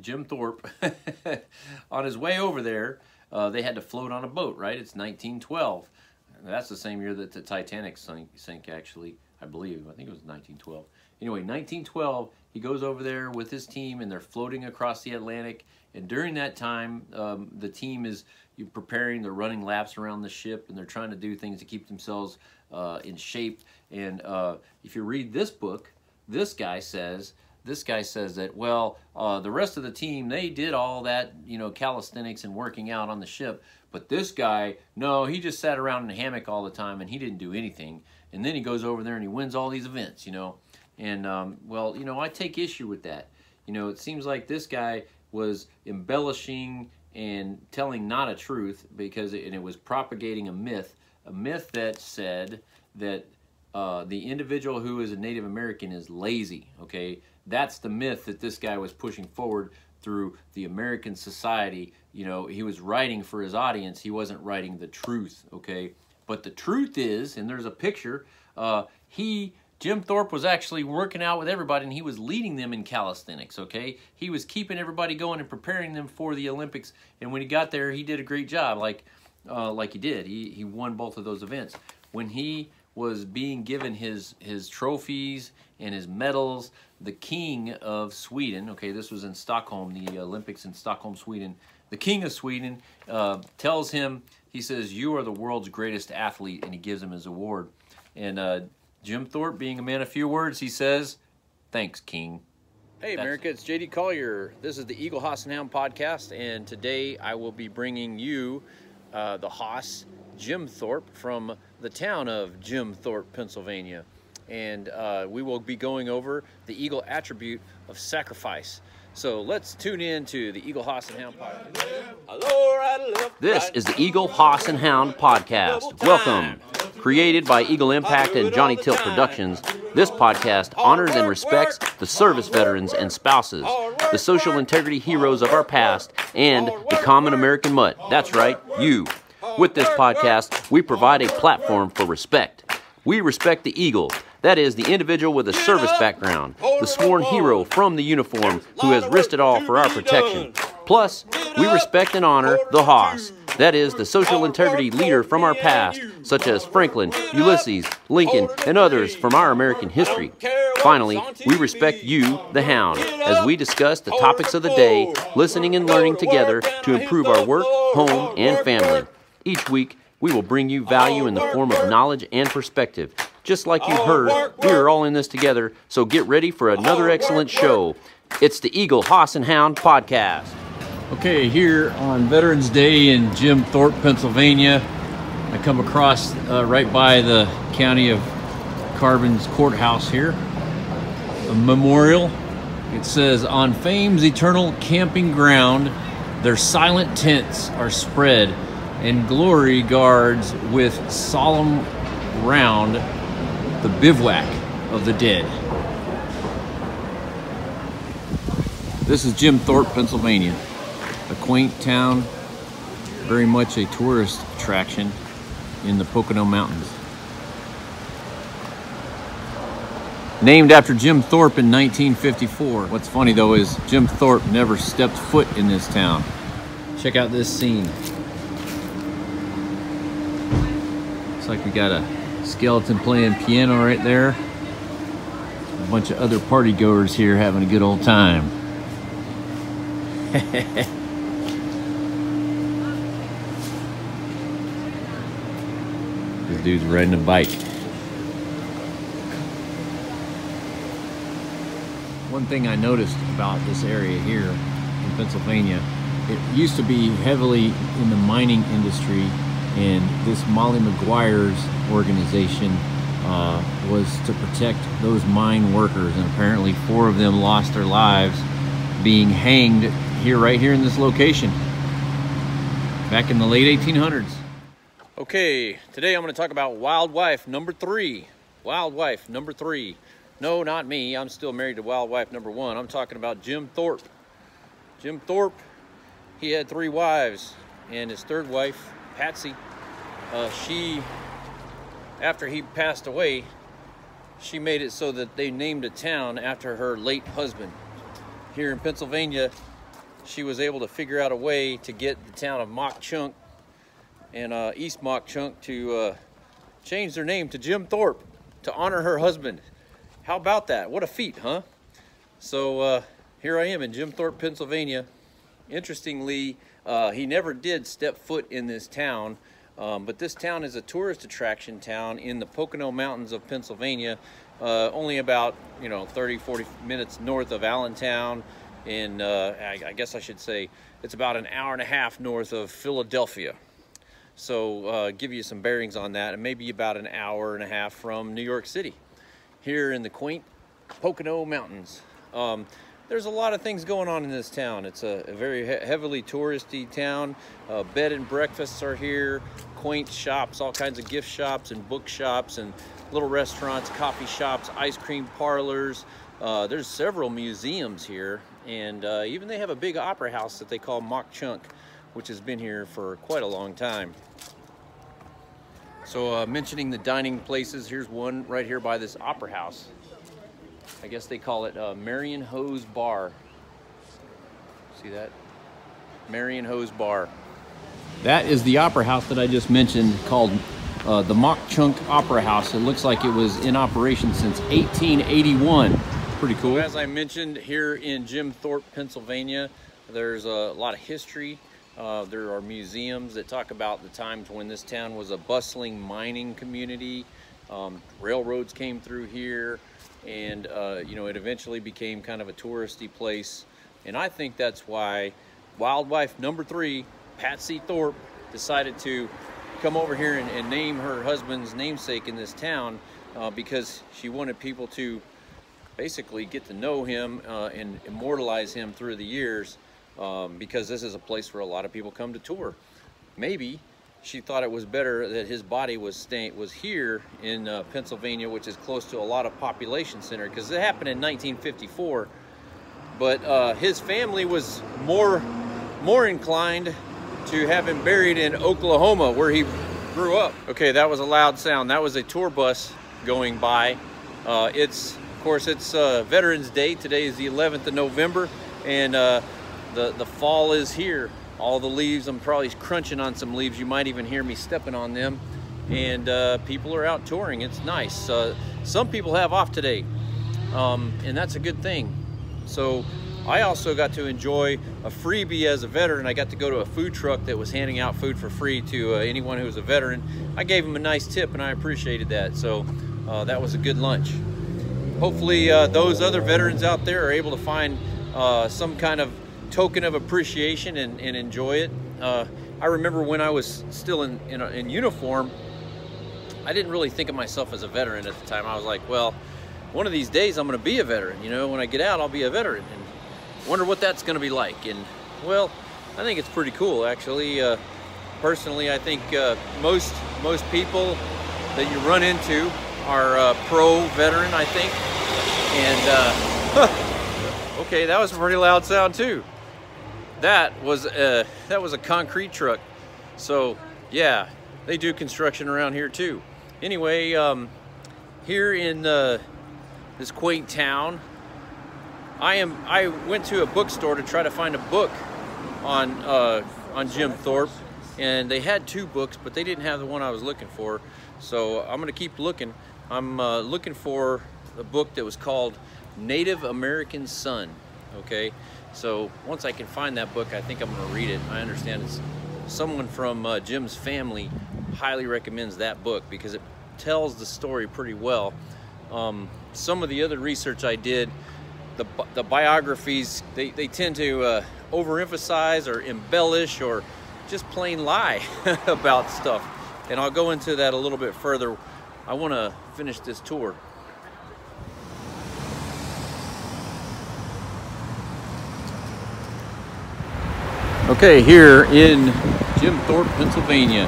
Jim Thorpe, on his way over there, uh, they had to float on a boat, right? It's 1912. That's the same year that the Titanic sank, actually, I believe. I think it was 1912. Anyway, 1912, he goes over there with his team and they're floating across the Atlantic. And during that time, um, the team is preparing, they're running laps around the ship and they're trying to do things to keep themselves uh, in shape. And uh, if you read this book, this guy says, this guy says that, well, uh, the rest of the team, they did all that, you know, calisthenics and working out on the ship. But this guy, no, he just sat around in a hammock all the time and he didn't do anything. And then he goes over there and he wins all these events, you know. And, um, well, you know, I take issue with that. You know, it seems like this guy was embellishing and telling not a truth because it, and it was propagating a myth, a myth that said that uh, the individual who is a Native American is lazy, okay? That's the myth that this guy was pushing forward through the American society. You know, he was writing for his audience. He wasn't writing the truth, okay? But the truth is, and there's a picture, uh, he, Jim Thorpe was actually working out with everybody and he was leading them in calisthenics, okay? He was keeping everybody going and preparing them for the Olympics. And when he got there, he did a great job, like, uh, like he did. He, he won both of those events. When he was being given his, his trophies and his medals, the king of Sweden, okay, this was in Stockholm, the Olympics in Stockholm, Sweden, the king of Sweden uh, tells him, he says, you are the world's greatest athlete, and he gives him his award. And uh, Jim Thorpe, being a man of few words, he says, thanks, king. Hey, That's America, it's JD Collier. This is the Eagle Hoss and Hound podcast, and today I will be bringing you uh, the Hoss, Jim Thorpe, from the town of Jim Thorpe, Pennsylvania and uh, we will be going over the eagle attribute of sacrifice. So let's tune in to the Eagle Hoss and Hound podcast. This is the Eagle Hoss and Hound podcast. Welcome. Created by Eagle Impact and Johnny Tilt Productions, this podcast honors and respects the service veterans and spouses, the social integrity heroes of our past, and the common American mutt. That's right, you. With this podcast, we provide a platform for respect. We respect the Eagle that is, the individual with a service background, the sworn hero from the uniform who has risked it all for our protection. Plus, we respect and honor the Hoss, that is, the social integrity leader from our past, such as Franklin, Ulysses, Lincoln, and others from our American history. Finally, we respect you, the Hound, as we discuss the topics of the day, listening and learning together to improve our work, home, and family. Each week, we will bring you value in the form of knowledge and perspective just like you heard, we are all in this together, so get ready for another excellent show. It's the Eagle Hoss and Hound podcast. Okay, here on Veterans Day in Jim Thorpe, Pennsylvania, I come across uh, right by the county of Carbon's courthouse here, a memorial. It says, On fame's eternal camping ground, their silent tents are spread, and glory guards with solemn round the bivouac of the dead. This is Jim Thorpe, Pennsylvania. A quaint town, very much a tourist attraction in the Pocono Mountains. Named after Jim Thorpe in 1954. What's funny though is Jim Thorpe never stepped foot in this town. Check out this scene. Like we got a skeleton playing piano right there. A bunch of other party goers here having a good old time. this dude's riding a bike. One thing I noticed about this area here in Pennsylvania, it used to be heavily in the mining industry and this Molly Maguire's organization uh, was to protect those mine workers, and apparently four of them lost their lives being hanged here, right here in this location, back in the late 1800s. Okay, today I'm going to talk about Wild Wife number three. Wild Wife number three. No, not me. I'm still married to Wild Wife number one. I'm talking about Jim Thorpe. Jim Thorpe, he had three wives, and his third wife, Patsy, uh, she after he passed away, she made it so that they named a town after her late husband. Here in Pennsylvania, she was able to figure out a way to get the town of Mauch Chunk and uh, East Mauch Chunk to uh, change their name to Jim Thorpe to honor her husband. How about that? What a feat, huh? So uh, here I am in Jim Thorpe, Pennsylvania. Interestingly, uh, he never did step foot in this town, um, but this town is a tourist attraction town in the Pocono Mountains of Pennsylvania, uh, only about, you know, 30, 40 minutes north of Allentown, and uh, I, I, guess I should say it's about an hour and a half north of Philadelphia. So uh, give you some bearings on that, and maybe about an hour and a half from New York City, here in the quaint Pocono Mountains. Um, there's a lot of things going on in this town. It's a, a very he heavily touristy town. Uh, bed and breakfasts are here, quaint shops, all kinds of gift shops and bookshops and little restaurants, coffee shops, ice cream parlors. Uh, there's several museums here, and uh, even they have a big opera house that they call Mauch Chunk, which has been here for quite a long time. So uh, mentioning the dining places, here's one right here by this opera house. I guess they call it uh, Marion Hose Bar. See that? Marion Hose Bar. That is the opera house that I just mentioned called uh, the Mauch Chunk Opera House. It looks like it was in operation since 1881. Pretty cool. As I mentioned, here in Jim Thorpe, Pennsylvania, there's a lot of history. Uh, there are museums that talk about the times when this town was a bustling mining community. Um, railroads came through here and uh, you know it eventually became kind of a touristy place. And I think that's why wild wife number three Patsy Thorpe decided to come over here and, and name her husband's namesake in this town uh, because she wanted people to basically get to know him uh, and immortalize him through the years um, because this is a place where a lot of people come to tour. Maybe she thought it was better that his body was staying was here in uh, Pennsylvania, which is close to a lot of population center, because it happened in 1954. But uh, his family was more more inclined to have him buried in Oklahoma, where he grew up. Okay, that was a loud sound. That was a tour bus going by. Uh, it's of course it's uh, Veterans Day. Today is the 11th of November, and uh, the the fall is here all the leaves. I'm probably crunching on some leaves. You might even hear me stepping on them. And uh, people are out touring. It's nice. Uh, some people have off today, um, and that's a good thing. So I also got to enjoy a freebie as a veteran. I got to go to a food truck that was handing out food for free to uh, anyone who was a veteran. I gave them a nice tip, and I appreciated that. So uh, that was a good lunch. Hopefully, uh, those other veterans out there are able to find uh, some kind of token of appreciation and, and enjoy it. Uh, I remember when I was still in, in, in, uniform, I didn't really think of myself as a veteran at the time. I was like, well, one of these days I'm going to be a veteran. You know, when I get out, I'll be a veteran. And wonder what that's going to be like. And, well, I think it's pretty cool, actually. Uh, personally, I think uh, most, most people that you run into are uh, pro-veteran, I think. And, uh, okay, that was a pretty loud sound, too that was a, that was a concrete truck. So yeah, they do construction around here too. Anyway, um, here in uh, this quaint town, I am I went to a bookstore to try to find a book on uh, on Jim Thorpe, and they had two books, but they didn't have the one I was looking for. So I'm gonna keep looking. I'm uh, looking for a book that was called Native American Son. Okay, so once I can find that book, I think I'm going to read it. I understand it's someone from uh, Jim's family highly recommends that book because it tells the story pretty well. Um, some of the other research I did, the, the biographies, they, they tend to uh, overemphasize or embellish or just plain lie about stuff. And I'll go into that a little bit further. I want to finish this tour. Okay, here in Jim Thorpe, Pennsylvania,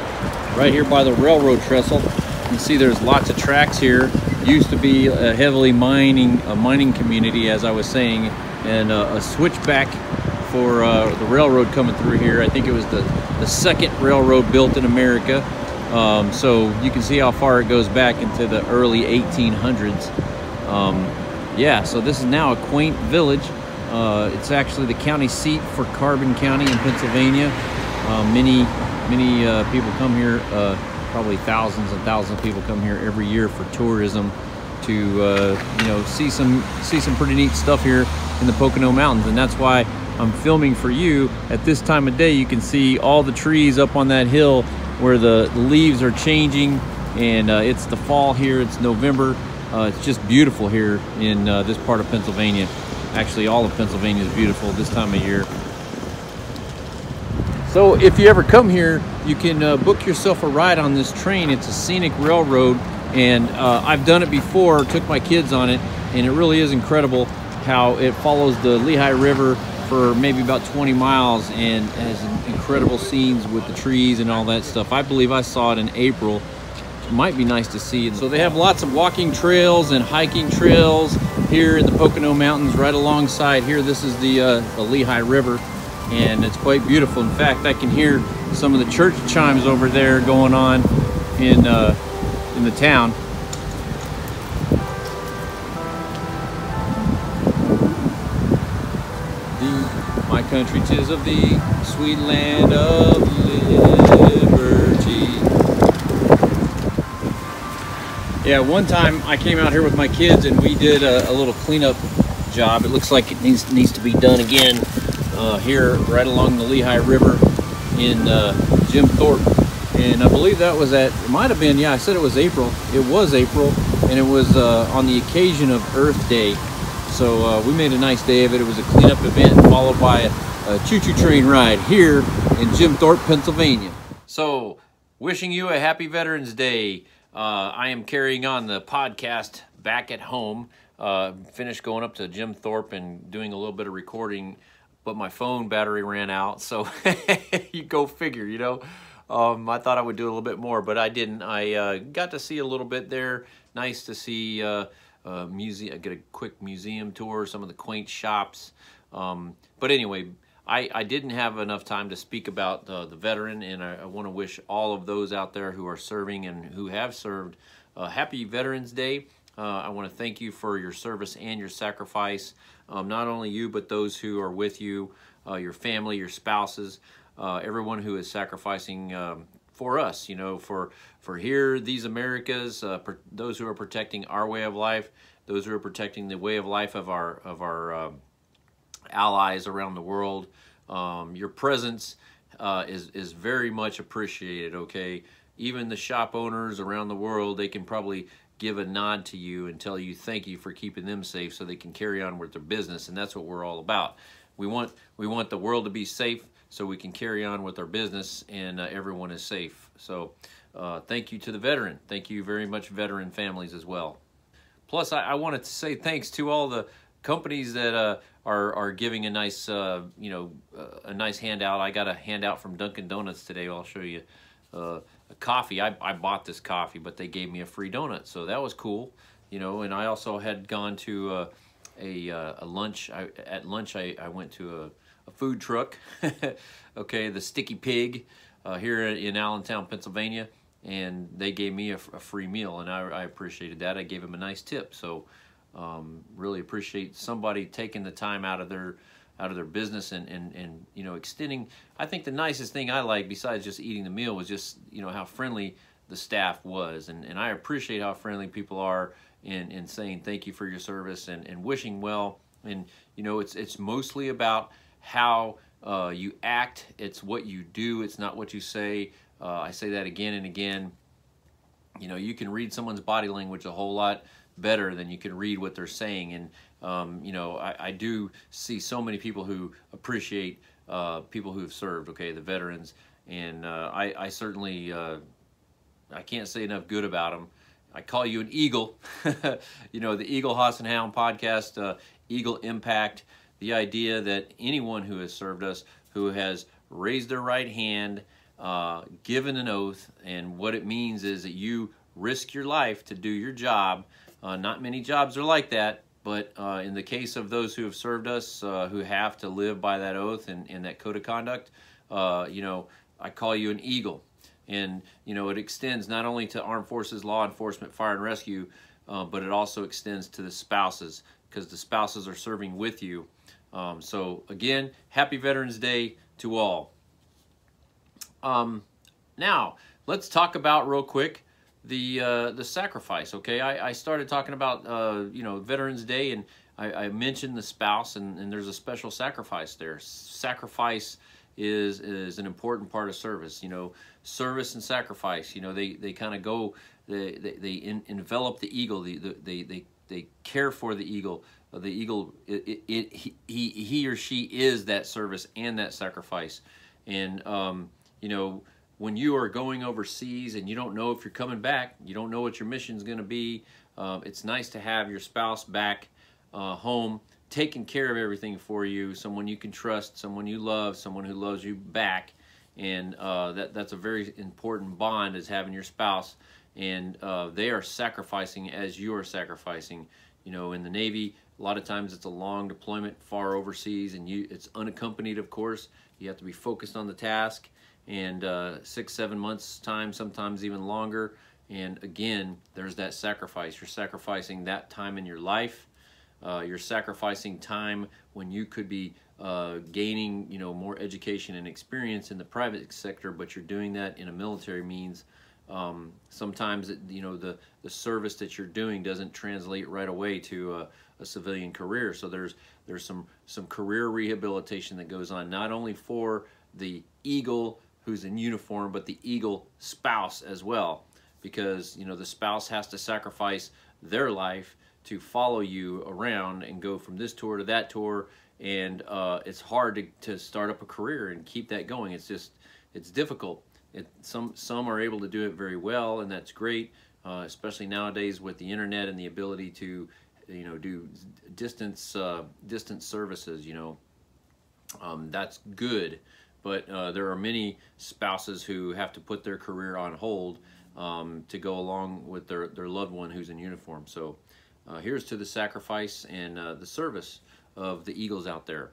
right here by the railroad trestle. You can see there's lots of tracks here. Used to be a heavily mining a mining community, as I was saying, and uh, a switchback for uh, the railroad coming through here. I think it was the, the second railroad built in America. Um, so you can see how far it goes back into the early 1800s. Um, yeah, so this is now a quaint village Uh, it's actually the county seat for Carbon County in Pennsylvania. Uh, many, many uh, people come here, uh, probably thousands and thousands of people come here every year for tourism to, uh, you know, see some, see some pretty neat stuff here in the Pocono Mountains. And that's why I'm filming for you at this time of day. You can see all the trees up on that hill where the, the leaves are changing and uh, it's the fall here, it's November. it's just beautiful here in this part of Pennsylvania. Actually, all of Pennsylvania is beautiful this time of year. So if you ever come here, you can uh, book yourself a ride on this train. It's a scenic railroad, and uh, I've done it before, took my kids on it, and it really is incredible how it follows the Lehigh River for maybe about 20 miles and has incredible scenes with the trees and all that stuff. I believe I saw it in April It might be nice to see. So they have lots of walking trails and hiking trails here in the Pocono Mountains right alongside here. This is the, uh, the Lehigh River and it's quite beautiful. In fact, I can hear some of the church chimes over there going on in, uh, in the town. The, my country, tis of thee, sweet land of Yeah, one time I came out here with my kids and we did a, a little cleanup job. It looks like it needs needs to be done again uh, here right along the Lehigh River in uh, Jim Thorpe. And I believe that was at, it might have been, yeah, I said it was April. It was April and it was uh, on the occasion of Earth Day. So uh, we made a nice day of it. It was a cleanup event followed by a, a choo-choo train ride here in Jim Thorpe, Pennsylvania. So wishing you a happy Veterans Day. Uh, I am carrying on the podcast back at home. Uh, finished going up to Jim Thorpe and doing a little bit of recording, but my phone battery ran out. So you go figure, you know. Um, I thought I would do a little bit more, but I didn't. I uh, got to see a little bit there. Nice to see uh, uh, museum. Get a quick museum tour, some of the quaint shops. Um, but anyway, I, I didn't have enough time to speak about the, the veteran, and I, I want to wish all of those out there who are serving and who have served uh, happy Veterans Day. Uh, I want to thank you for your service and your sacrifice. Um, not only you, but those who are with you, uh, your family, your spouses, uh, everyone who is sacrificing um, for us, you know, for, for here, these Americas, uh, those who are protecting our way of life, those who are protecting the way of life of our, of our um, allies around the world. Um, your presence uh, is, is very much appreciated, okay? Even the shop owners around the world, they can probably give a nod to you and tell you thank you for keeping them safe so they can carry on with their business, and that's what we're all about. We want, we want the world to be safe so we can carry on with our business and uh, everyone is safe. So uh, thank you to the veteran. Thank you very much, veteran families as well. Plus, I, I wanted to say thanks to all the companies that uh, are are giving a nice uh, you know uh, a nice handout. I got a handout from Dunkin' Donuts today. I'll show you uh, a coffee. I, I bought this coffee, but they gave me a free donut, so that was cool. You know, and I also had gone to uh, a uh, a lunch. I, at lunch, I, I went to a, a food truck. okay, the Sticky Pig here in Allentown, Pennsylvania, and they gave me a, a free meal, and I, I appreciated that. I gave them a nice tip, so. Um, really appreciate somebody taking the time out of their out of their business and, and, and you know extending. I think the nicest thing I like besides just eating the meal was just you know how friendly the staff was. And, and I appreciate how friendly people are in, in saying thank you for your service and, and wishing well. And you know it's it's mostly about how uh, you act. It's what you do. It's not what you say. Uh, I say that again and again. You know you can read someone's body language a whole lot better than you can read what they're saying. And, um, you know, I, I, do see so many people who appreciate uh, people who have served, okay, the veterans. And uh, I, I, certainly, uh, I can't say enough good about them. I call you an eagle. you know, the Eagle Hoss and Hound podcast, uh, Eagle Impact, the idea that anyone who has served us, who has raised their right hand, uh, given an oath, and what it means is that you risk your life to do your job uh, not many jobs are like that, but uh, in the case of those who have served us, uh, who have to live by that oath and, and that code of conduct, uh, you know, I call you an eagle. And, you know, it extends not only to armed forces, law enforcement, fire and rescue, uh, but it also extends to the spouses because the spouses are serving with you. Um, so again, happy Veterans Day to all. Um, now let's talk about real quick the uh, the sacrifice. Okay, I, I started talking about uh, you know Veterans Day and I, I mentioned the spouse and, and there's a special sacrifice there. Sacrifice is is an important part of service. You know, service and sacrifice. You know, they they kind of go they they, they in, envelop the eagle. The, the, they they they care for the eagle. The eagle it, it, it he he or she is that service and that sacrifice. And um, you know when you are going overseas and you don't know if you're coming back, you don't know what your mission is going to be. Um, it's nice to have your spouse back uh, home taking care of everything for you, someone you can trust, someone you love, someone who loves you back. And uh, that, that's a very important bond is having your spouse. And uh, they are sacrificing as you are sacrificing. You know, in the Navy, a lot of times it's a long deployment far overseas and you it's unaccompanied, of course. You have to be focused on the task and uh, six, seven months time, sometimes even longer. And again, there's that sacrifice. You're sacrificing that time in your life uh, you're sacrificing time when you could be uh, gaining, you know, more education and experience in the private sector, but you're doing that in a military means. Um, sometimes, it, you know, the, the service that you're doing doesn't translate right away to a, a civilian career. So there's there's some some career rehabilitation that goes on not only for the eagle who's in uniform, but the eagle spouse as well, because you know the spouse has to sacrifice their life to follow you around and go from this tour to that tour. And uh, it's hard to, to start up a career and keep that going. It's just it's difficult. It, some some are able to do it very well and that's great uh, especially nowadays with the internet and the ability to you know do distance uh, distance services you know. Um, that's good but uh, there are many spouses who have to put their career on hold um, to go along with their, their loved one who's in uniform so uh, here's to the sacrifice and uh, the service of the Eagles out there.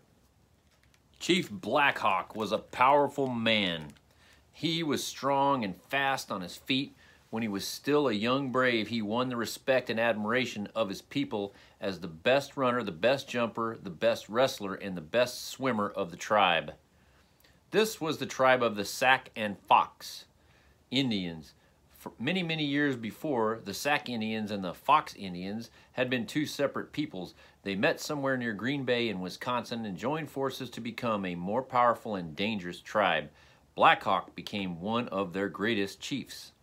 Chief Blackhawk was a powerful man. He was strong and fast on his feet. When he was still a young brave, he won the respect and admiration of his people as the best runner, the best jumper, the best wrestler, and the best swimmer of the tribe. This was the tribe of the Sac and Fox Indians, For many, many years before, the Sac Indians and the Fox Indians had been two separate peoples. They met somewhere near Green Bay in Wisconsin and joined forces to become a more powerful and dangerous tribe. Blackhawk became one of their greatest chiefs.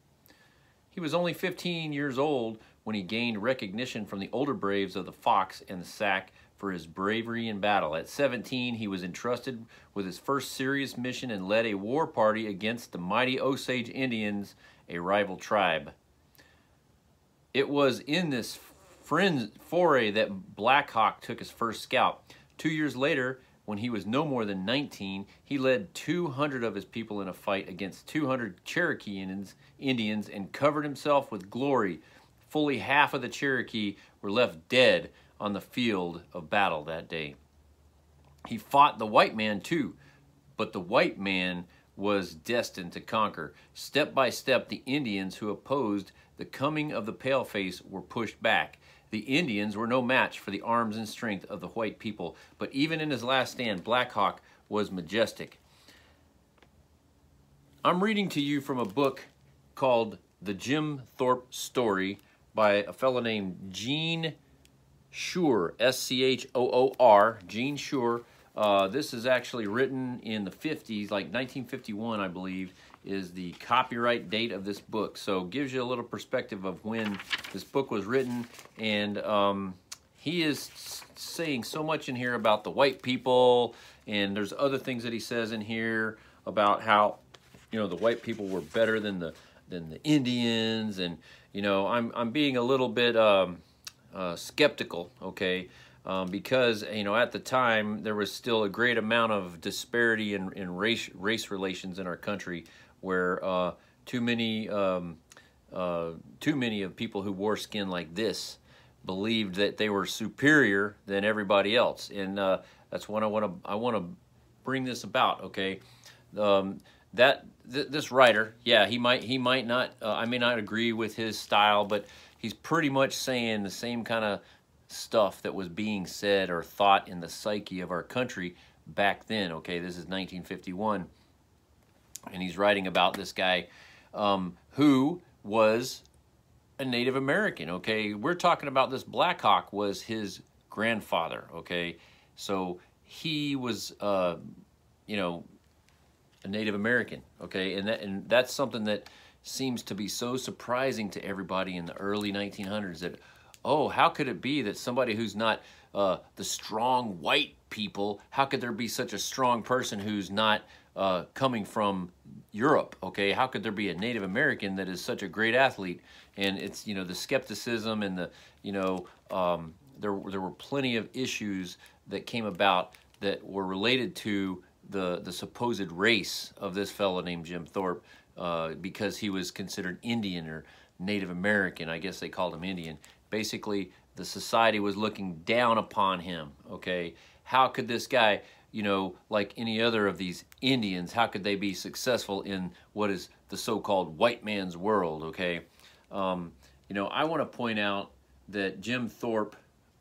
He was only 15 years old when he gained recognition from the older braves of the Fox and the Sac for his bravery in battle. At 17, he was entrusted with his first serious mission and led a war party against the mighty Osage Indians a rival tribe. It was in this foray that Black Hawk took his first scalp. Two years later, when he was no more than 19, he led 200 of his people in a fight against 200 Cherokee Indians, Indians and covered himself with glory. Fully half of the Cherokee were left dead on the field of battle that day. He fought the white man too, but the white man was destined to conquer. Step by step, the Indians who opposed the coming of the paleface were pushed back. The Indians were no match for the arms and strength of the white people, but even in his last stand, Black Hawk was majestic. I'm reading to you from a book called The Jim Thorpe Story by a fellow named Gene Schoor, S-C-H-O-O-R, Gene Schoor. Uh, this is actually written in the 50s, like 1951, I believe, is the copyright date of this book. So gives you a little perspective of when this book was written. And um, he is saying so much in here about the white people, and there's other things that he says in here about how, you know, the white people were better than the than the Indians, and you know, I'm I'm being a little bit um, uh, skeptical, okay, um, because you know at the time there was still a great amount of disparity in, in race race relations in our country, where uh, too many um, uh, too many of people who wore skin like this believed that they were superior than everybody else, and uh, that's what I want to I want to bring this about. Okay, um, that th this writer, yeah, he might he might not uh, I may not agree with his style, but he's pretty much saying the same kind of stuff that was being said or thought in the psyche of our country back then. Okay, this is 1951, and he's writing about this guy um, who was a Native American. Okay, we're talking about this Black Hawk was his grandfather. Okay, so he was, uh, you know, a Native American. Okay, and that and that's something that seems to be so surprising to everybody in the early 1900s that oh, how could it be that somebody who's not uh, the strong white people, how could there be such a strong person who's not uh, coming from Europe? Okay, how could there be a Native American that is such a great athlete? And it's you know the skepticism and the you know um, there there were plenty of issues that came about that were related to the the supposed race of this fellow named Jim Thorpe uh, because he was considered Indian or Native American. I guess they called him Indian. Basically, the society was looking down upon him. Okay, how could this guy, you know, like any other of these Indians, how could they be successful in what is the so-called white man's world? Okay, um, you know, I want to point out that Jim Thorpe,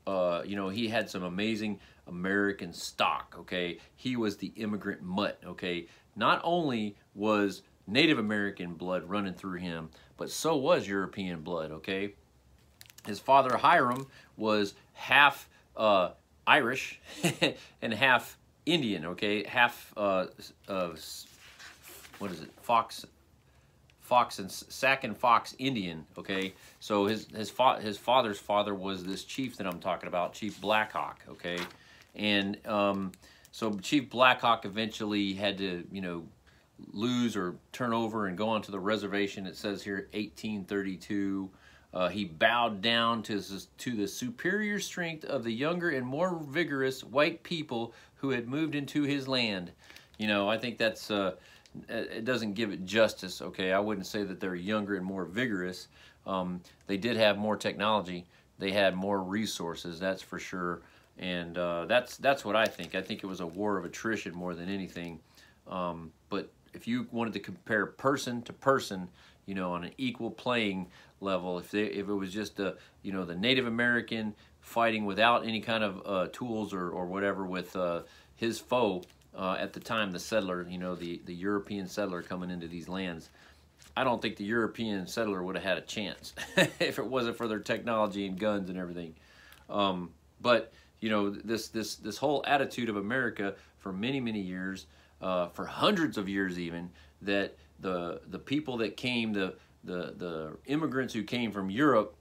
uh, you know, he had some amazing American stock. Okay, he was the immigrant mutt. Okay, not only was Native American blood running through him, but so was European blood. Okay, his father Hiram was half uh, Irish and half Indian. Okay, half uh, uh, what is it? Fox, Fox and Sac and Fox Indian. Okay, so his his fa- his father's father was this chief that I'm talking about, Chief Blackhawk. Okay, and um, so Chief Blackhawk eventually had to you know lose or turn over and go onto the reservation. It says here 1832. Uh, he bowed down to, to the superior strength of the younger and more vigorous white people who had moved into his land. You know, I think that's, uh, it doesn't give it justice, okay? I wouldn't say that they're younger and more vigorous. Um, they did have more technology. They had more resources, that's for sure. And uh, that's, that's what I think. I think it was a war of attrition more than anything. Um, but if you wanted to compare person to person, you know, on an equal playing level, if they, if it was just a, you know, the Native American fighting without any kind of uh, tools or, or whatever with uh, his foe uh, at the time, the settler, you know, the, the European settler coming into these lands, I don't think the European settler would have had a chance if it wasn't for their technology and guns and everything. Um, but you know, this this this whole attitude of America for many many years, uh, for hundreds of years even, that the the people that came, the the the immigrants who came from Europe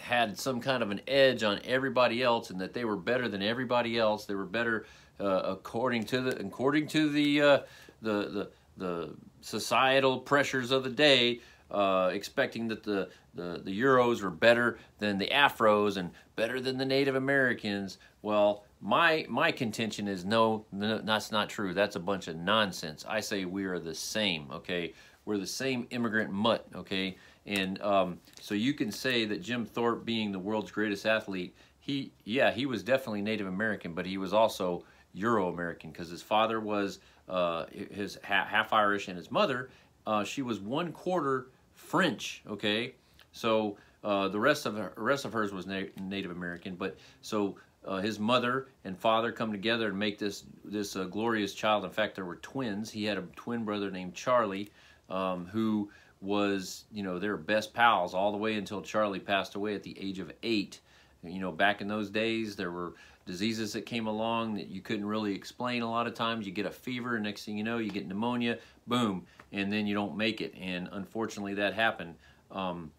had some kind of an edge on everybody else and that they were better than everybody else. They were better uh, according to the according to the uh, the the the societal pressures of the day uh, expecting that the, the the Euros were better than the Afros and better than the Native Americans. Well my my contention is no, no that's not true. That's a bunch of nonsense. I say we are the same okay? We're the same immigrant mutt, okay? And um, so you can say that Jim Thorpe, being the world's greatest athlete, he, yeah, he was definitely Native American, but he was also Euro American because his father was uh, his ha half Irish and his mother, uh, she was one quarter French, okay? So uh, the rest of her, rest of hers was na Native American, but so uh, his mother and father come together and make this this uh, glorious child. In fact, there were twins. He had a twin brother named Charlie, um, who was, you know, their best pals all the way until Charlie passed away at the age of eight. You know, back in those days, there were diseases that came along that you couldn't really explain a lot of times. You get a fever, next thing you know, you get pneumonia, boom, and then you don't make it. And unfortunately, that happened. Um,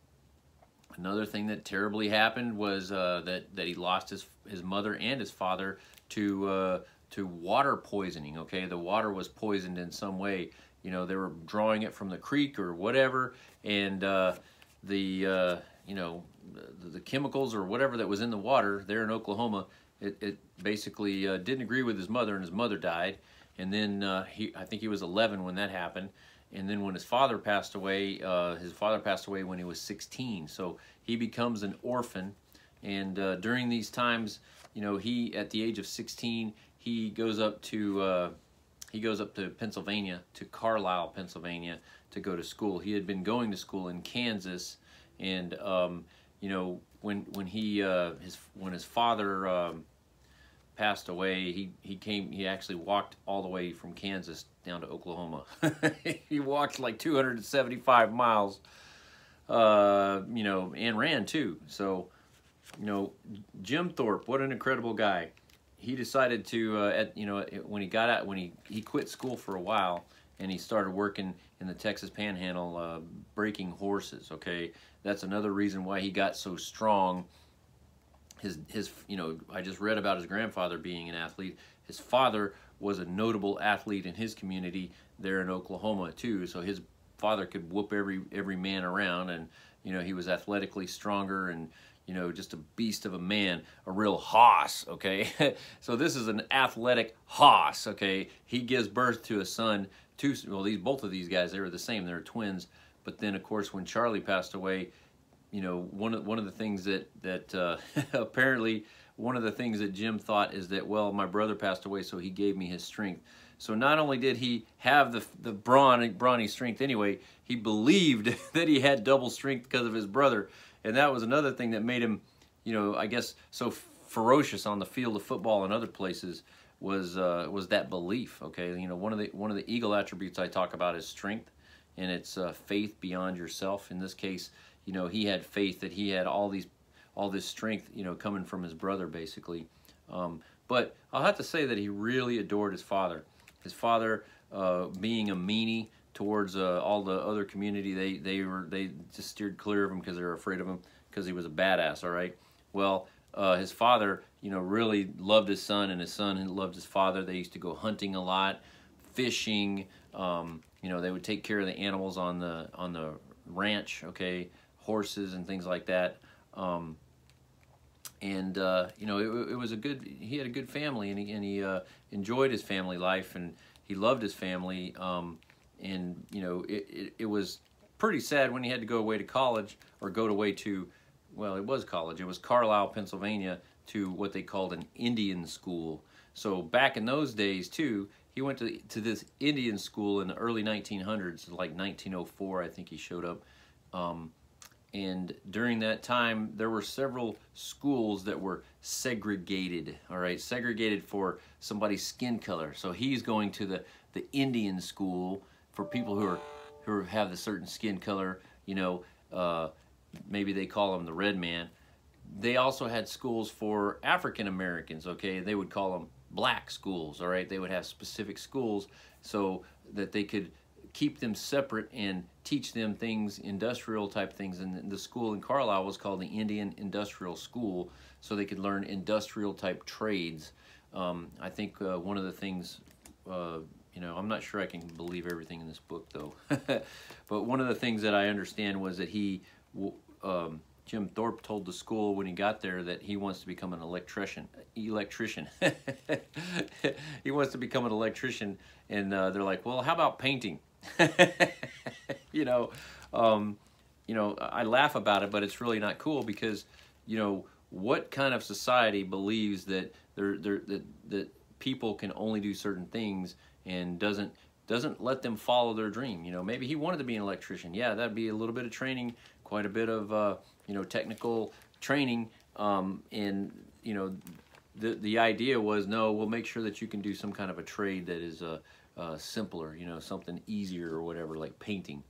another thing that terribly happened was uh, that that he lost his his mother and his father to uh, to water poisoning. Okay, the water was poisoned in some way you know they were drawing it from the creek or whatever and uh, the uh, you know the, the, chemicals or whatever that was in the water there in Oklahoma it, it basically uh, didn't agree with his mother and his mother died and then uh, he I think he was 11 when that happened and then when his father passed away uh, his father passed away when he was 16 so he becomes an orphan. And uh, during these times you know he at the age of 16 he goes up to he goes up to Pennsylvania, to Carlisle, Pennsylvania, to go to school. He had been going to school in Kansas, and um, you know, when when he uh, his when his father um, passed away, he he came he actually walked all the way from Kansas down to Oklahoma. he walked like 275 miles, uh, you know, and ran too. So, you know, Jim Thorpe, what an incredible guy. He decided to, uh, at you know, when he got out, when he he quit school for a while, and he started working in the Texas Panhandle, uh, breaking horses. Okay, that's another reason why he got so strong. His his, you know, I just read about his grandfather being an athlete. His father was a notable athlete in his community there in Oklahoma too. So his father could whoop every every man around, and you know he was athletically stronger and you know just a beast of a man, a real hoss. Okay, so this is an athletic hoss. Okay, he gives birth to a son. Two well, these both of these guys they were the same. They're twins. But then of course when Charlie passed away, you know one of one of the things that that uh, apparently one of the things that Jim thought is that, well, my brother passed away, so he gave me his strength. So not only did he have the the brawny, brawny strength anyway, he believed that he had double strength because of his brother, and that was another thing that made him, you know, I guess so ferocious on the field of football and other places was uh, was that belief. Okay, you know, one of the one of the eagle attributes I talk about is strength, and it's uh, faith beyond yourself. In this case, you know, he had faith that he had all these all this strength, you know, coming from his brother, basically. Um, but I'll have to say that he really adored his father. His father, uh, being a meanie towards uh, all the other community, they they were they just steered clear of him because they were afraid of him because he was a badass. All right. Well, uh, his father, you know, really loved his son, and his son loved his father. They used to go hunting a lot, fishing. Um, you know, they would take care of the animals on the on the ranch. Okay, horses and things like that. Um, and uh, you know it, it, was a good he had a good family and he, and he uh, enjoyed his family life and he loved his family. Um, and you know it, it, it, was pretty sad when he had to go away to college or go away to well it was college. It was Carlisle Pennsylvania to what they called an Indian school. So back in those days too he went to to this Indian school in the early 1900s like 1904 I think he showed up. Um, and during that time there were several schools that were segregated all right? Segregated for somebody's skin color. So he's going to the the indian school for people who are who have a certain skin color you know uh, maybe they call him the red man. They also had schools for african americans okay? They would call them black schools all right? They would have specific schools so that they could keep them separate and teach them things, industrial type things. And the school in Carlisle was called the Indian Industrial School, so they could learn industrial type trades. Um, I think uh, one of the things, uh, you know, I'm not sure I can believe everything in this book though, but one of the things that I understand was that he, um, Jim Thorpe told the school when he got there that he wants to become an electrician. Electrician. he wants to become an electrician, and uh, they're like, "Well, how about painting?" you know, um, you know, I laugh about it, but it's really not cool because, you know, what kind of society believes that they're, they're, that that people can only do certain things and doesn't doesn't let them follow their dream. You know, maybe he wanted to be an electrician. Yeah, that'd be a little bit of training, quite a bit of uh, you know technical training, um, and you know, the the idea was no, we'll make sure that you can do some kind of a trade that is uh, uh, simpler, you know, something easier or whatever, like painting.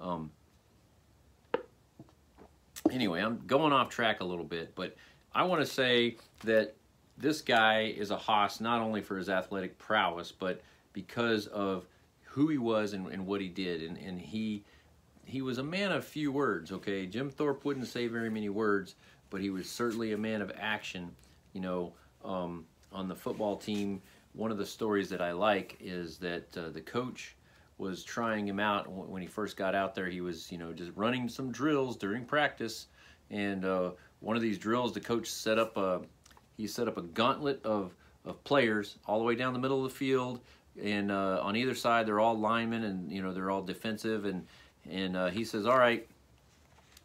Um, anyway, I'm going off track a little bit, but I want to say that this guy is a hoss not only for his athletic prowess, but because of who he was and, and what he did. And, and he he was a man of few words, okay? Jim Thorpe wouldn't say very many words, but he was certainly a man of action. You know, um, on the football team, one of the stories that I like is that uh, the coach was trying him out. When he first got out there. He was, you know, just running some drills during practice, and uh, one of these drills, the coach set up a he set up a gauntlet of of players all the way down the middle of the field, and uh, on either side they're all linemen, and you know they're all defensive, and and uh, he says, all right,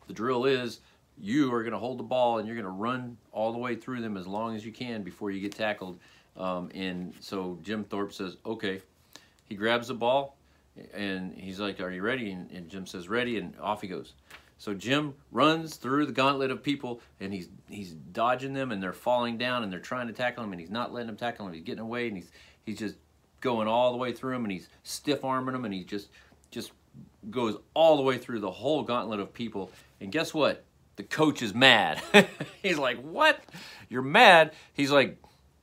the drill is you are going to hold the ball and you're going to run all the way through them as long as you can before you get tackled um, and so Jim Thorpe says, okay. He grabs the ball and he's like, are you ready? And, and Jim says, ready. And off he goes. So Jim runs through the gauntlet of people, and he's he's dodging them, and they're falling down, and they're trying to tackle him, and he's not letting them tackle him. He's getting away, and he's he's just going all the way through them, and he's stiff arming them, and he just just goes all the way through the whole gauntlet of people. And guess what? The coach is mad. he's like, "What? You're mad?" He's like,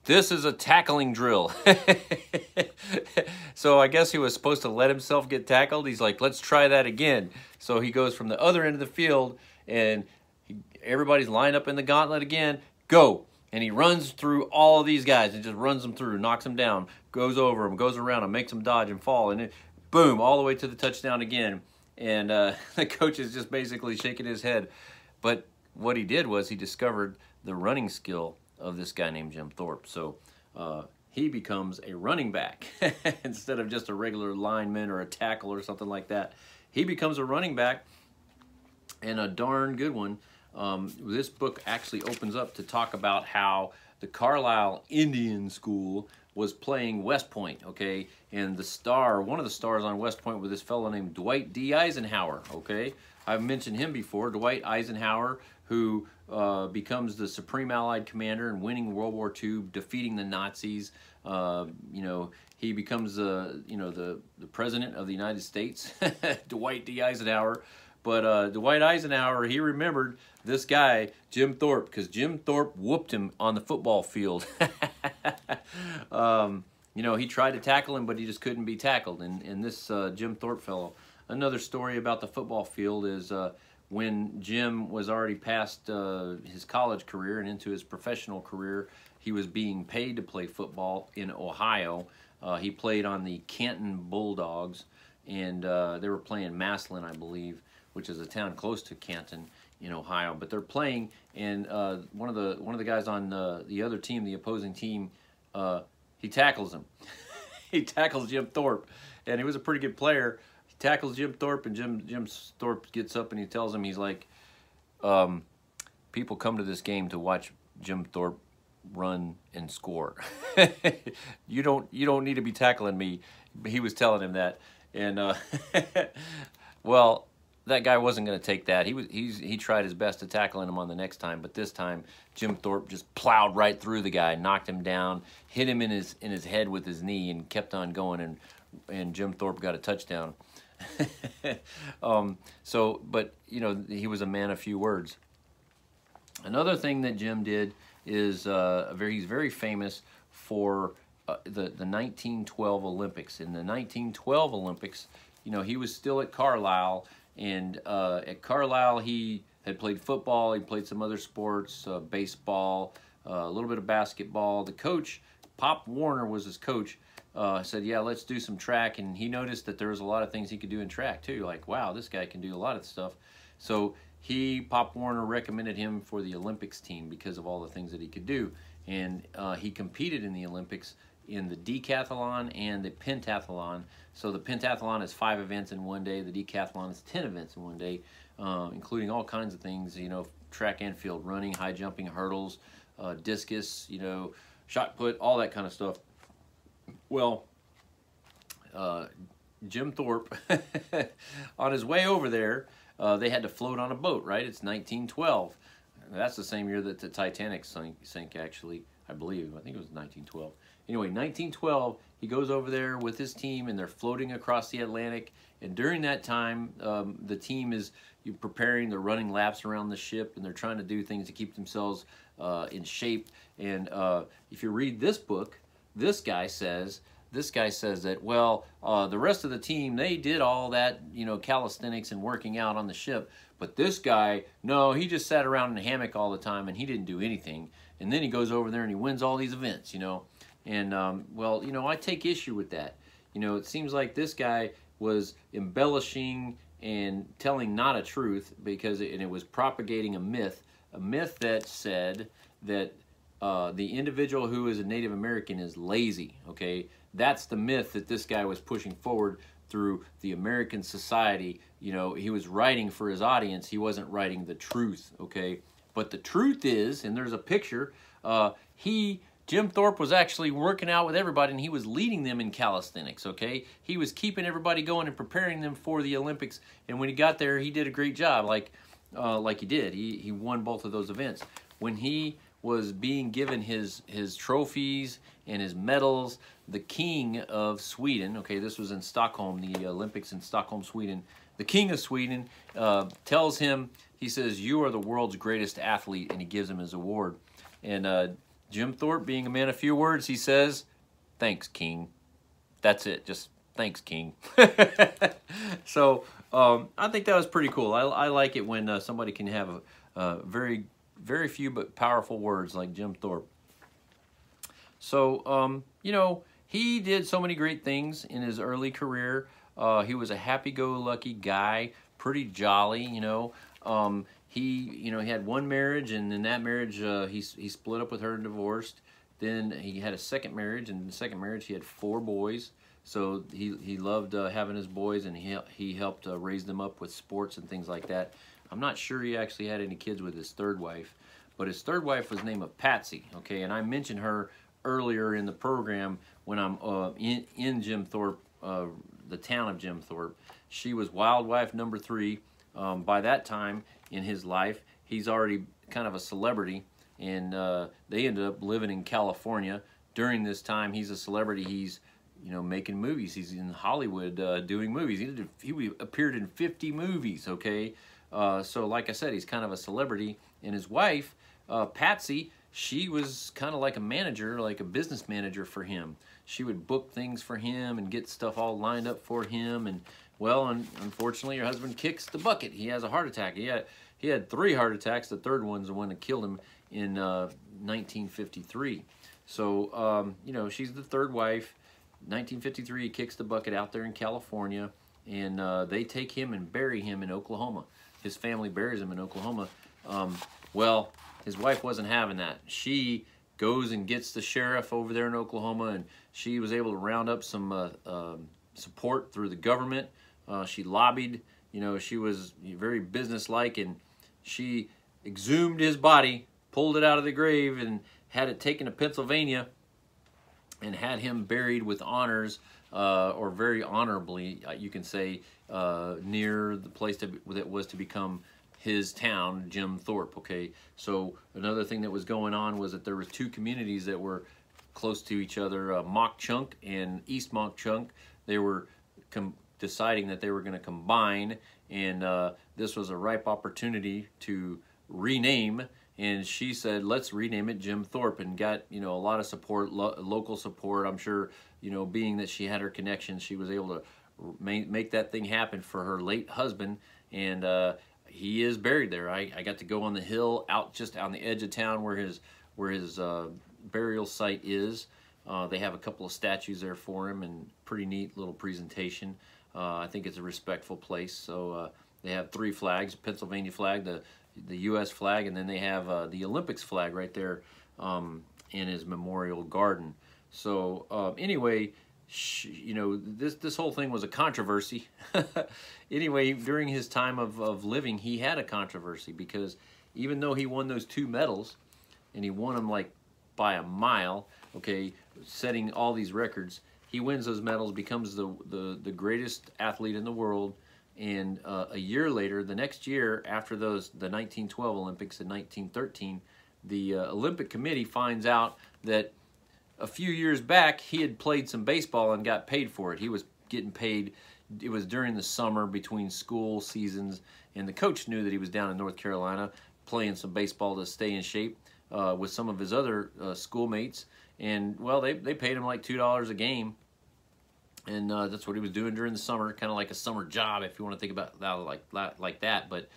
"This is a tackling drill." so I guess he was supposed to let himself get tackled. He's like, "Let's try that again." So he goes from the other end of the field, and he, everybody's lined up in the gauntlet again. Go! And he runs through all of these guys and just runs them through, knocks them down, goes over them, goes around them, makes them dodge and fall, and it, boom, all the way to the touchdown again. And uh, the coach is just basically shaking his head. But what he did was he discovered the running skill of this guy named Jim Thorpe. So uh, he becomes a running back instead of just a regular lineman or a tackle or something like that. He becomes a running back and a darn good one. Um, this book actually opens up to talk about how the Carlisle Indian School was playing West Point, okay? And the star, one of the stars on West Point was this fellow named Dwight D. Eisenhower, okay? I've mentioned him before, Dwight Eisenhower, who uh, becomes the Supreme Allied Commander and winning World War II, defeating the Nazis. Uh, you know, he becomes the, you know, the, the President of the United States, Dwight D. Eisenhower. But uh, Dwight Eisenhower, he remembered this guy, Jim Thorpe, because Jim Thorpe whooped him on the football field. um, you know, he tried to tackle him, but he just couldn't be tackled. And, and this uh, Jim Thorpe fellow, another story about the football field is uh, when Jim was already past uh, his college career and into his professional career, he was being paid to play football in Ohio. Uh, he played on the Canton Bulldogs, and uh, they were playing Massillon, I believe which is a town close to Canton in Ohio. But they're playing, and uh, one of the one of the guys on the other team, the opposing team, uh, he tackles him. he tackles Jim Thorpe, and he was a pretty good player. Tackles Jim Thorpe, and Jim Jim Thorpe gets up and he tells him he's like, um, people come to this game to watch Jim Thorpe run and score. you don't you don't need to be tackling me. He was telling him that, and uh, well, that guy wasn't going to take that. He was he's he tried his best to tackle him on the next time, but this time Jim Thorpe just plowed right through the guy, knocked him down, hit him in his in his head with his knee, and kept on going. And and Jim Thorpe got a touchdown. um, so, but you know he was a man of few words. Another thing that Jim did is uh, very he's very famous for uh, the the 1912 Olympics. In the 1912 Olympics, you know he was still at Carlisle and uh, at Carlisle, he had played football. He played some other sports, uh, baseball, uh, a little bit of basketball. The coach, Pop Warner, was his coach. Uh, said, "Yeah, let's do some track." And he noticed that there was a lot of things he could do in track too. Like, wow, this guy can do a lot of stuff. So he, Pop Warner, recommended him for the Olympics team because of all the things that he could do. And uh, he competed in the Olympics in the decathlon and the pentathlon. So the pentathlon is five events in one day. The decathlon is ten events in one day, uh, including all kinds of things. You know, track and field running, high jumping, hurdles, uh, discus. You know, shot put, all that kind of stuff. Well, uh, Jim Thorpe, on his way over there, uh, they had to float on a boat. Right? It's 1912. That's the same year that the Titanic sank, actually, I believe. I think it was 1912. Anyway, 1912, he goes over there with his team and they're floating across the Atlantic. And during that time, um, the team is preparing, they're running laps around the ship and they're trying to do things to keep themselves uh, in shape. And uh, if you read this book, this guy says, this guy says that, well, uh, the rest of the team, they did all that, you know, calisthenics and working out on the ship. But this guy, no, he just sat around in a hammock all the time and he didn't do anything. And then he goes over there and he wins all these events, you know. And um, well, you know, I take issue with that. You know, it seems like this guy was embellishing and telling not a truth because it, and it was propagating a myth, a myth that said that uh, the individual who is a Native American is lazy. Okay, that's the myth that this guy was pushing forward through the American society. You know, he was writing for his audience. He wasn't writing the truth. Okay, but the truth is, and there's a picture. Uh, he Jim Thorpe was actually working out with everybody and he was leading them in calisthenics, okay? He was keeping everybody going and preparing them for the Olympics. And when he got there, he did a great job like uh, like he did. He, he won both of those events. When he was being given his, his trophies and his medals, the king of Sweden, okay, this was in Stockholm, the Olympics in Stockholm, Sweden, the king of Sweden uh, tells him, he says, you are the world's greatest athlete, and he gives him his award. And uh, Jim Thorpe, being a man of few words, he says, thanks, king. That's it, just thanks, king. so um, I think that was pretty cool. I, I like it when uh, somebody can have a, a very, very few but powerful words like Jim Thorpe. So, um, you know, he did so many great things in his early career. Uh, he was a happy-go-lucky guy, pretty jolly, you know. Um, he, you know, he had one marriage, and in that marriage, uh, he, he split up with her and divorced. Then he had a second marriage, and in the second marriage, he had four boys. So he, he loved uh, having his boys, and he, he helped uh, raise them up with sports and things like that. I'm not sure he actually had any kids with his third wife, but his third wife was named of Patsy, okay? And I mentioned her earlier in the program when I'm uh, in, in Jim Thorpe, uh, the town of Jim Thorpe. She was wild wife number three. Um, by that time in his life, he's already kind of a celebrity, and uh, they ended up living in California. During this time, he's a celebrity. He's you know, making movies. He's in Hollywood uh, doing movies. He, did, he appeared in 50 movies, okay? Uh, so, like I said, he's kind of a celebrity. And his wife, uh, Patsy, she was kind of like a manager, like a business manager for him. She would book things for him and get stuff all lined up for him. And, well, un unfortunately, her husband kicks the bucket. He has a heart attack. He had, he had three heart attacks. The third one's the one that killed him in 1953. Uh, so, um, you know, she's the third wife 1953, he kicks the bucket out there in California, and uh, they take him and bury him in Oklahoma. His family buries him in Oklahoma. Um, well, his wife wasn't having that. She goes and gets the sheriff over there in Oklahoma, and she was able to round up some uh, uh, support through the government. Uh, she lobbied. You know, she was very businesslike, and she exhumed his body, pulled it out of the grave, and had it taken to Pennsylvania and had him buried with honors uh, or very honorably, uh, you can say, uh, near the place to, that was to become his town, Jim Thorpe. Okay, so another thing that was going on was that there were two communities that were close to each other, uh, Mauch Chunk and East Mauch Chunk. They were deciding that they were going to combine, and uh, this was a ripe opportunity to rename and she said let's rename it jim thorpe and got you know a lot of support lo local support i'm sure you know being that she had her connections she was able to make that thing happen for her late husband and uh, he is buried there I, I got to go on the hill out just on the edge of town where his where his uh, burial site is uh, they have a couple of statues there for him and pretty neat little presentation uh, I think it's a respectful place so uh, they have three flags Pennsylvania flag the the U.S. flag, and then they have uh, the Olympics flag right there um, in his memorial garden. So uh, anyway, you know, this this whole thing was a controversy. anyway, during his time of, of living, he had a controversy because even though he won those two medals, and he won them like by a mile, okay, setting all these records, he wins those medals, becomes the, the, the greatest athlete in the world, and uh, a year later, the next year after those the 1912 Olympics in 1913, the uh, Olympic Committee finds out that a few years back he had played some baseball and got paid for it. He was getting paid. It was during the summer between school seasons, and the coach knew that he was down in North Carolina playing some baseball to stay in shape uh, with some of his other uh, schoolmates. And well, they they paid him like two dollars a game and uh, that's what he was doing during the summer, kind of like a summer job, if you want to think about that like like that. But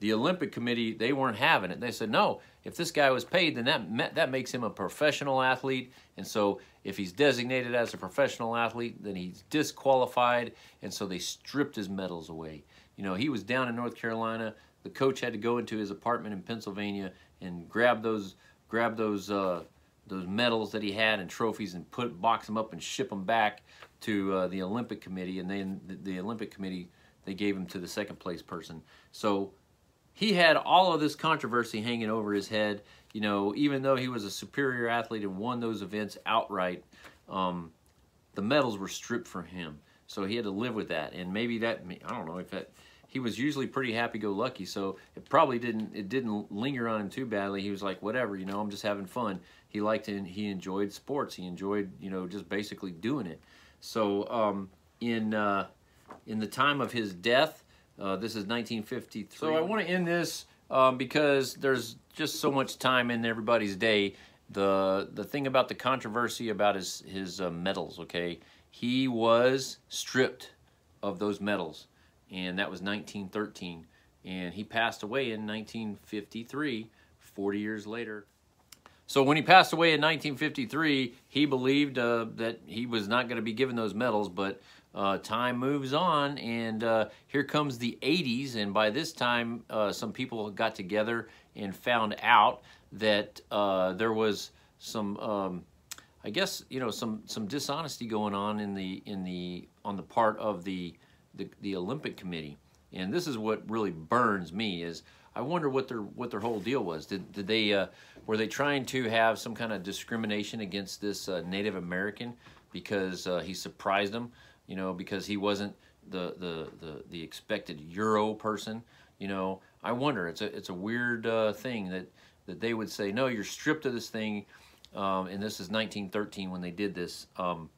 the Olympic Committee, they weren't having it. They said, no, if this guy was paid, then that that makes him a professional athlete, and so if he's designated as a professional athlete, then he's disqualified, and so they stripped his medals away. You know, he was down in North Carolina. The coach had to go into his apartment in Pennsylvania and grab those grab those. Uh, those medals that he had and trophies and put box them up and ship them back to uh, the Olympic Committee, and then the, the, Olympic Committee they gave him to the second place person. So he had all of this controversy hanging over his head. you know, even though he was a superior athlete and won those events outright, um, the medals were stripped from him. So he had to live with that. And maybe that, I don't know if that, he was usually pretty happy-go-lucky, so it probably didn't it didn't linger on him too badly. He was like, whatever, you know, I'm just having fun. He liked it. He enjoyed sports. He enjoyed, you know, just basically doing it. So um, in uh, in the time of his death, uh, this is 1953. So I want to end this um, because there's just so much time in everybody's day. The the thing about the controversy about his his uh, medals, okay, he was stripped of those medals and that was 1913. And he passed away in 1953, 40 years later. So when he passed away in 1953, he believed uh, that he was not going to be given those medals, but uh, time moves on, and uh, here comes the 80s, and by this time, uh, some people got together and found out that uh, there was some, um, I guess, you know, some some dishonesty going on in the in the on the part of the the, the Olympic Committee. And this is what really burns me is I wonder what their what their whole deal was. Did did they uh, were they trying to have some kind of discrimination against this uh, Native American because he surprised them, you know, because he wasn't the the the the expected Euro person, you know. I wonder. It's a it's a weird uh, thing that that they would say no, you're stripped of this thing, um, and this is 1913 when they did this. Um,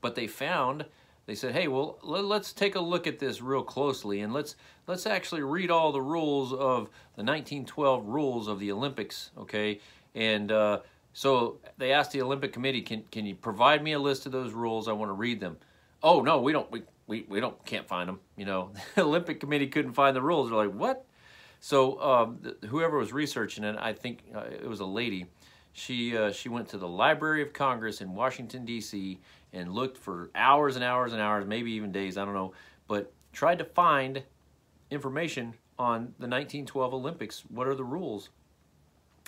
but they found they said, "Hey, well, let's take a look at this real closely, and let's let's actually read all the rules of the 1912 rules of the Olympics." Okay, and uh, so they asked the Olympic Committee, "Can can you provide me a list of those rules? I want to read them." Oh no, we don't. We we, we don't can't find them. You know, the Olympic Committee couldn't find the rules. They're like, "What?" So um, whoever was researching it, I think uh, it was a lady. She uh, she went to the Library of Congress in Washington D.C and looked for hours and hours and hours, maybe even days, I don't know, but tried to find information on the 1912 Olympics. What are the rules?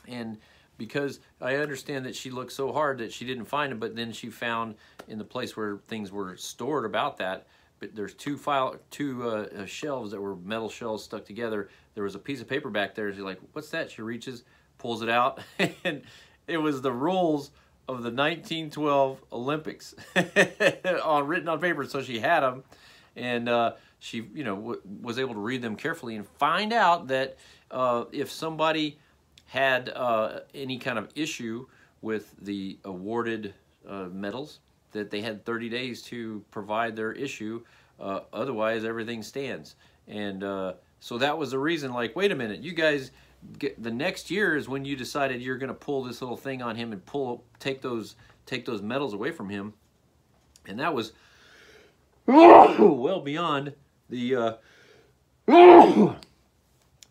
And because I understand that she looked so hard that she didn't find them, but then she found in the place where things were stored about that. But there's two file, two uh, uh shelves that were metal shelves stuck together. There was a piece of paper back there. She's like, "What's that?" She reaches, pulls it out, and it was the rules of the 1912 Olympics on written on paper. So she had them, and uh, she you know was able to read them carefully and find out that uh, if somebody had uh, any kind of issue with the awarded uh, medals, that they had 30 days to provide their issue. Uh, otherwise, everything stands. And uh, so that was the reason. Like, wait a minute, you guys the next year is when you decided you're going to pull this little thing on him and pull take those take those medals away from him, and that was well beyond the uh,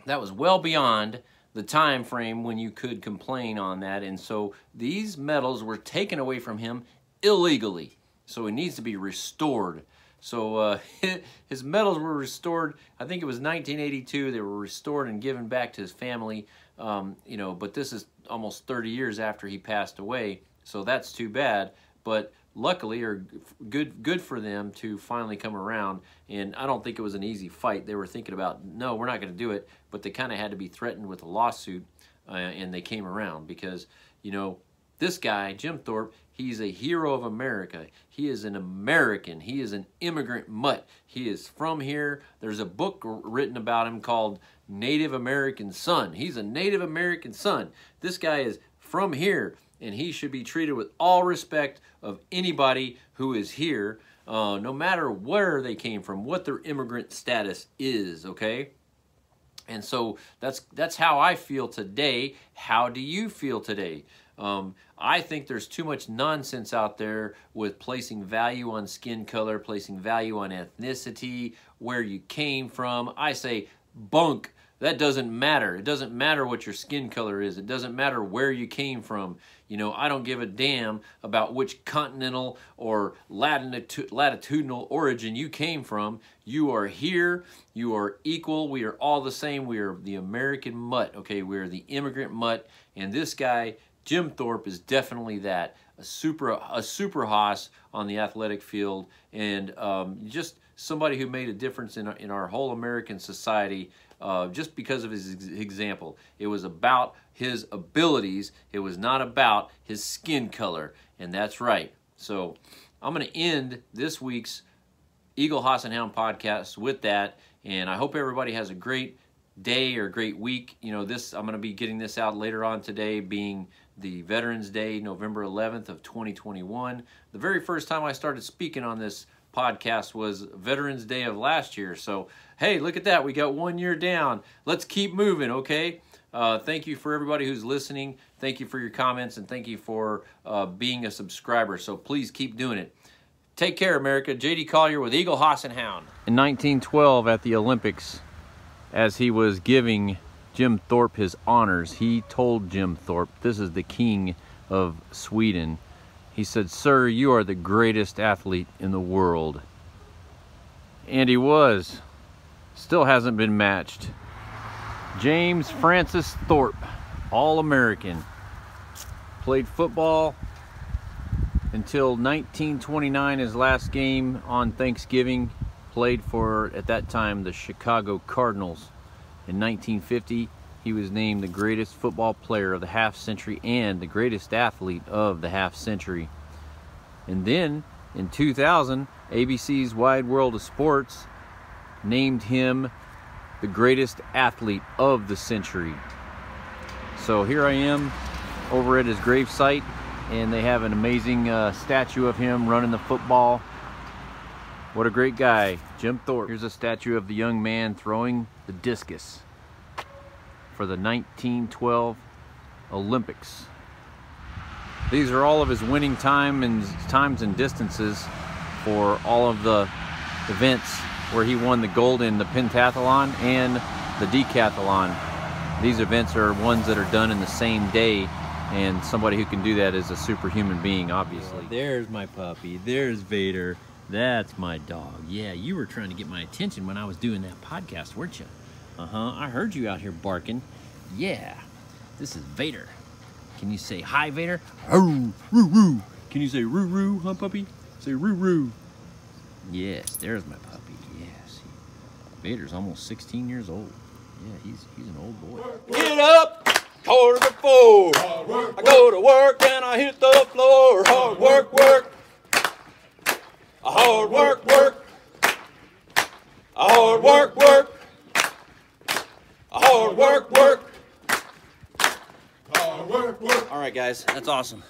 that was well beyond the time frame when you could complain on that, and so these medals were taken away from him illegally. So it needs to be restored. So uh, his medals were restored. I think it was 1982. They were restored and given back to his family. Um, you know, but this is almost 30 years after he passed away. So that's too bad. But luckily, or good, good for them to finally come around. And I don't think it was an easy fight. They were thinking about, no, we're not going to do it. But they kind of had to be threatened with a lawsuit, uh, and they came around because, you know, this guy, Jim Thorpe, he's a hero of America. He is an American. He is an immigrant mutt. He is from here. There's a book written about him called Native American Son. He's a Native American son. This guy is from here, and he should be treated with all respect of anybody who is here, uh, no matter where they came from, what their immigrant status is, okay? And so that's that's how I feel today. How do you feel today? Um, I think there's too much nonsense out there with placing value on skin color, placing value on ethnicity, where you came from. I say bunk. That doesn't matter. It doesn't matter what your skin color is. It doesn't matter where you came from. You know, I don't give a damn about which continental or latitudinal origin you came from. You are here. You are equal. We are all the same. We are the American mutt, okay? We are the immigrant mutt. And this guy Jim Thorpe is definitely that a super a super hoss on the athletic field, and um, just somebody who made a difference in our, in our whole American society uh, just because of his ex- example. It was about his abilities. It was not about his skin color, and that's right. So I'm going to end this week's Eagle Hoss and Hound podcast with that, and I hope everybody has a great day or great week. You know, this I'm going to be getting this out later on today, being the Veterans Day, November 11th of 2021. The very first time I started speaking on this podcast was Veterans Day of last year. So, hey, look at that. We got one year down. Let's keep moving, okay? Uh, thank you for everybody who's listening. Thank you for your comments and thank you for uh, being a subscriber. So please keep doing it. Take care, America. JD Collier with Eagle Hoss and Hound. In 1912 at the Olympics, as he was giving Jim Thorpe his honors, he told Jim Thorpe, This is the king of Sweden. He said, Sir, you are the greatest athlete in the world. And he was. Still hasn't been matched. James Francis Thorpe, All American. Played football until 1929, his last game on Thanksgiving. Played for, at that time, the Chicago Cardinals. In 1950, he was named the greatest football player of the half century and the greatest athlete of the half century. And then in 2000, ABC's Wide World of Sports named him the greatest athlete of the century. So here I am over at his gravesite, and they have an amazing uh, statue of him running the football. What a great guy, Jim Thorpe. Here's a statue of the young man throwing the discus for the 1912 Olympics. These are all of his winning time and times and distances for all of the events where he won the gold in the pentathlon and the decathlon. These events are ones that are done in the same day, and somebody who can do that is a superhuman being, obviously. There's my puppy. There's Vader. That's my dog. Yeah, you were trying to get my attention when I was doing that podcast, weren't you? Uh huh. I heard you out here barking. Yeah. This is Vader. Can you say hi, Vader? Roo, roo, roo. Can you say roo, roo, huh, puppy? Say roo, roo. Yes, there's my puppy. Yes. Vader's almost 16 years old. Yeah, he's he's an old boy. Get up, quarter four. I go to work and I hit the floor. Hard work, work. Hard work, work. Hard work, work. A hard work, work. Hard work, work. All right, guys, that's awesome.